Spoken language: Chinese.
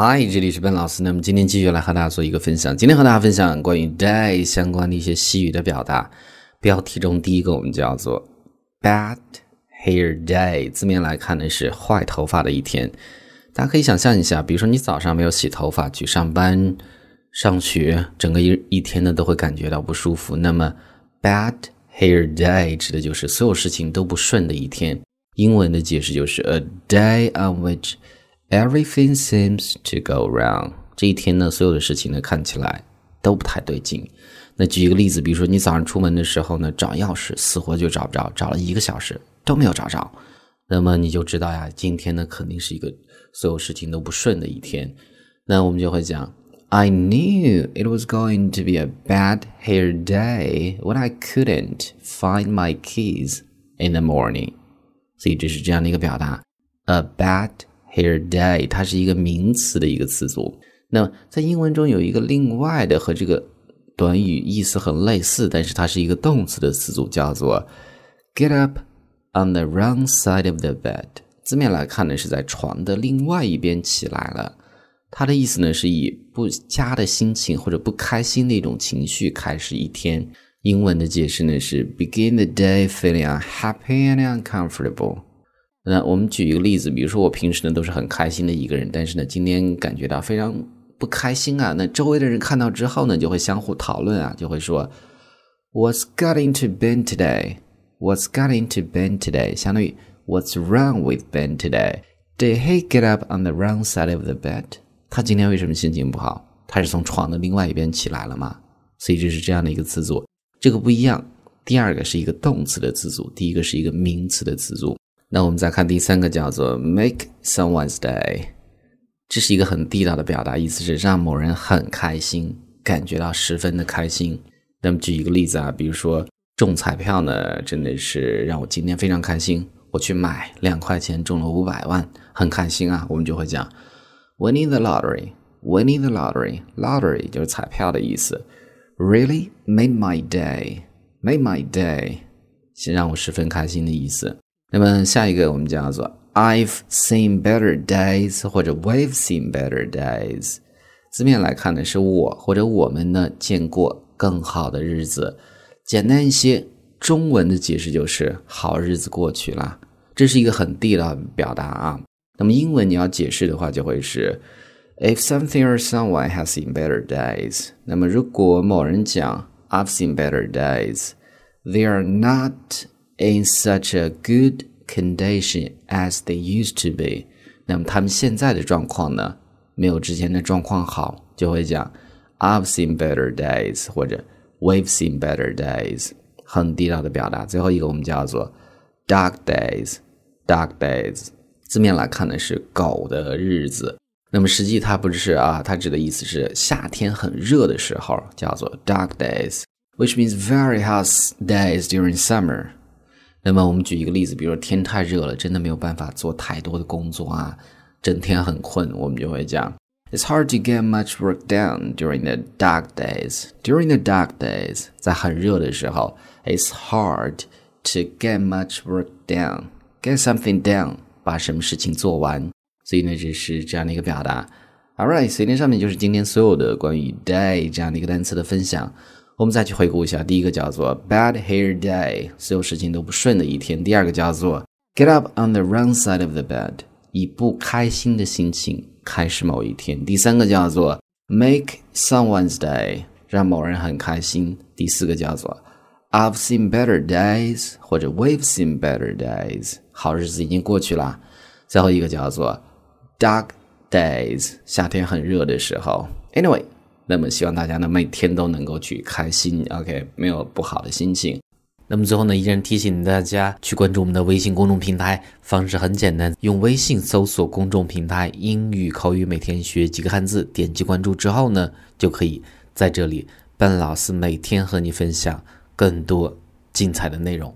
嗨，这里是笨老师。那么今天继续来和大家做一个分享。今天和大家分享关于 day 相关的一些西语的表达。标题中第一个我们叫做 bad hair day，字面来看呢是坏头发的一天。大家可以想象一下，比如说你早上没有洗头发去上班、上学，整个一一天呢都会感觉到不舒服。那么 bad hair day 指的就是所有事情都不顺的一天。英文的解释就是 a day on which Everything seems to go wrong。这一天呢，所有的事情呢看起来都不太对劲。那举一个例子，比如说你早上出门的时候呢，找钥匙死活就找不着，找了一个小时都没有找着，那么你就知道呀，今天呢肯定是一个所有事情都不顺的一天。那我们就会讲，I knew it was going to be a bad hair day when I couldn't find my keys in the morning。所以这是这样的一个表达，a bad。Hair day，它是一个名词的一个词组。那么在英文中有一个另外的和这个短语意思很类似，但是它是一个动词的词组，叫做 get up on the wrong side of the bed。字面来看呢，是在床的另外一边起来了。它的意思呢，是以不佳的心情或者不开心的一种情绪开始一天。英文的解释呢是 begin the day feeling unhappy and uncomfortable。那我们举一个例子，比如说我平时呢都是很开心的一个人，但是呢今天感觉到非常不开心啊。那周围的人看到之后呢，就会相互讨论啊，就会说，What's got into Ben today? What's got into Ben today? 相当于 What's wrong with Ben today? Did he get up on the wrong side of the bed? 他今天为什么心情不好？他是从床的另外一边起来了吗？所以这是这样的一个词组，这个不一样。第二个是一个动词的词组，第一个是一个名词的词组。那我们再看第三个，叫做 make someone's day，这是一个很地道的表达，意思是让某人很开心，感觉到十分的开心。那么举一个例子啊，比如说中彩票呢，真的是让我今天非常开心，我去买两块钱中了五百万，很开心啊。我们就会讲 winning the lottery，winning the lottery，lottery 就是彩票的意思，really? Made my day，made my day，先让我十分开心的意思。那么下一个我们叫做 I've seen better days，或者 We've seen better days。字面来看呢，是我或者我们呢见过更好的日子。简单一些，中文的解释就是好日子过去了。这是一个很地道的表达啊。那么英文你要解释的话，就会是 If something or someone has seen better days。那么如果某人讲 I've seen better days，they are not in such a good condition as they used to be，那么他们现在的状况呢，没有之前的状况好，就会讲 I've seen better days 或者 We've seen better days，很地道的表达。最后一个我们叫做 dark days，dark days，字面来看呢是狗的日子，那么实际它不是啊，它指的意思是夏天很热的时候，叫做 dark days，which means very hot days during summer。 那么我们举一个例子，比如说天太热了，真的没有办法做太多的工作啊，整天很困，我们就会讲，It's hard to get much work done during the dark days. During the dark days，在很热的时候，It's hard to get much work done. Get something done，把什么事情做完。所以呢，这是这样的一个表达。All right，所以那上面就是今天所有的关于 day 这样的一个单词的分享。我们再去回顾一下，第一个叫做 bad hair day，所有事情都不顺的一天；第二个叫做 get up on the wrong side of the bed，以不开心的心情开始某一天；第三个叫做 make someone's day，让某人很开心；第四个叫做 I've seen better days，或者 We've seen better days，好日子已经过去了；最后一个叫做 dark days，夏天很热的时候。Anyway。那么希望大家呢每天都能够去开心，OK，没有不好的心情。那么最后呢，依然提醒大家去关注我们的微信公众平台，方式很简单，用微信搜索公众平台“英语口语每天学几个汉字”，点击关注之后呢，就可以在这里，笨老师每天和你分享更多精彩的内容。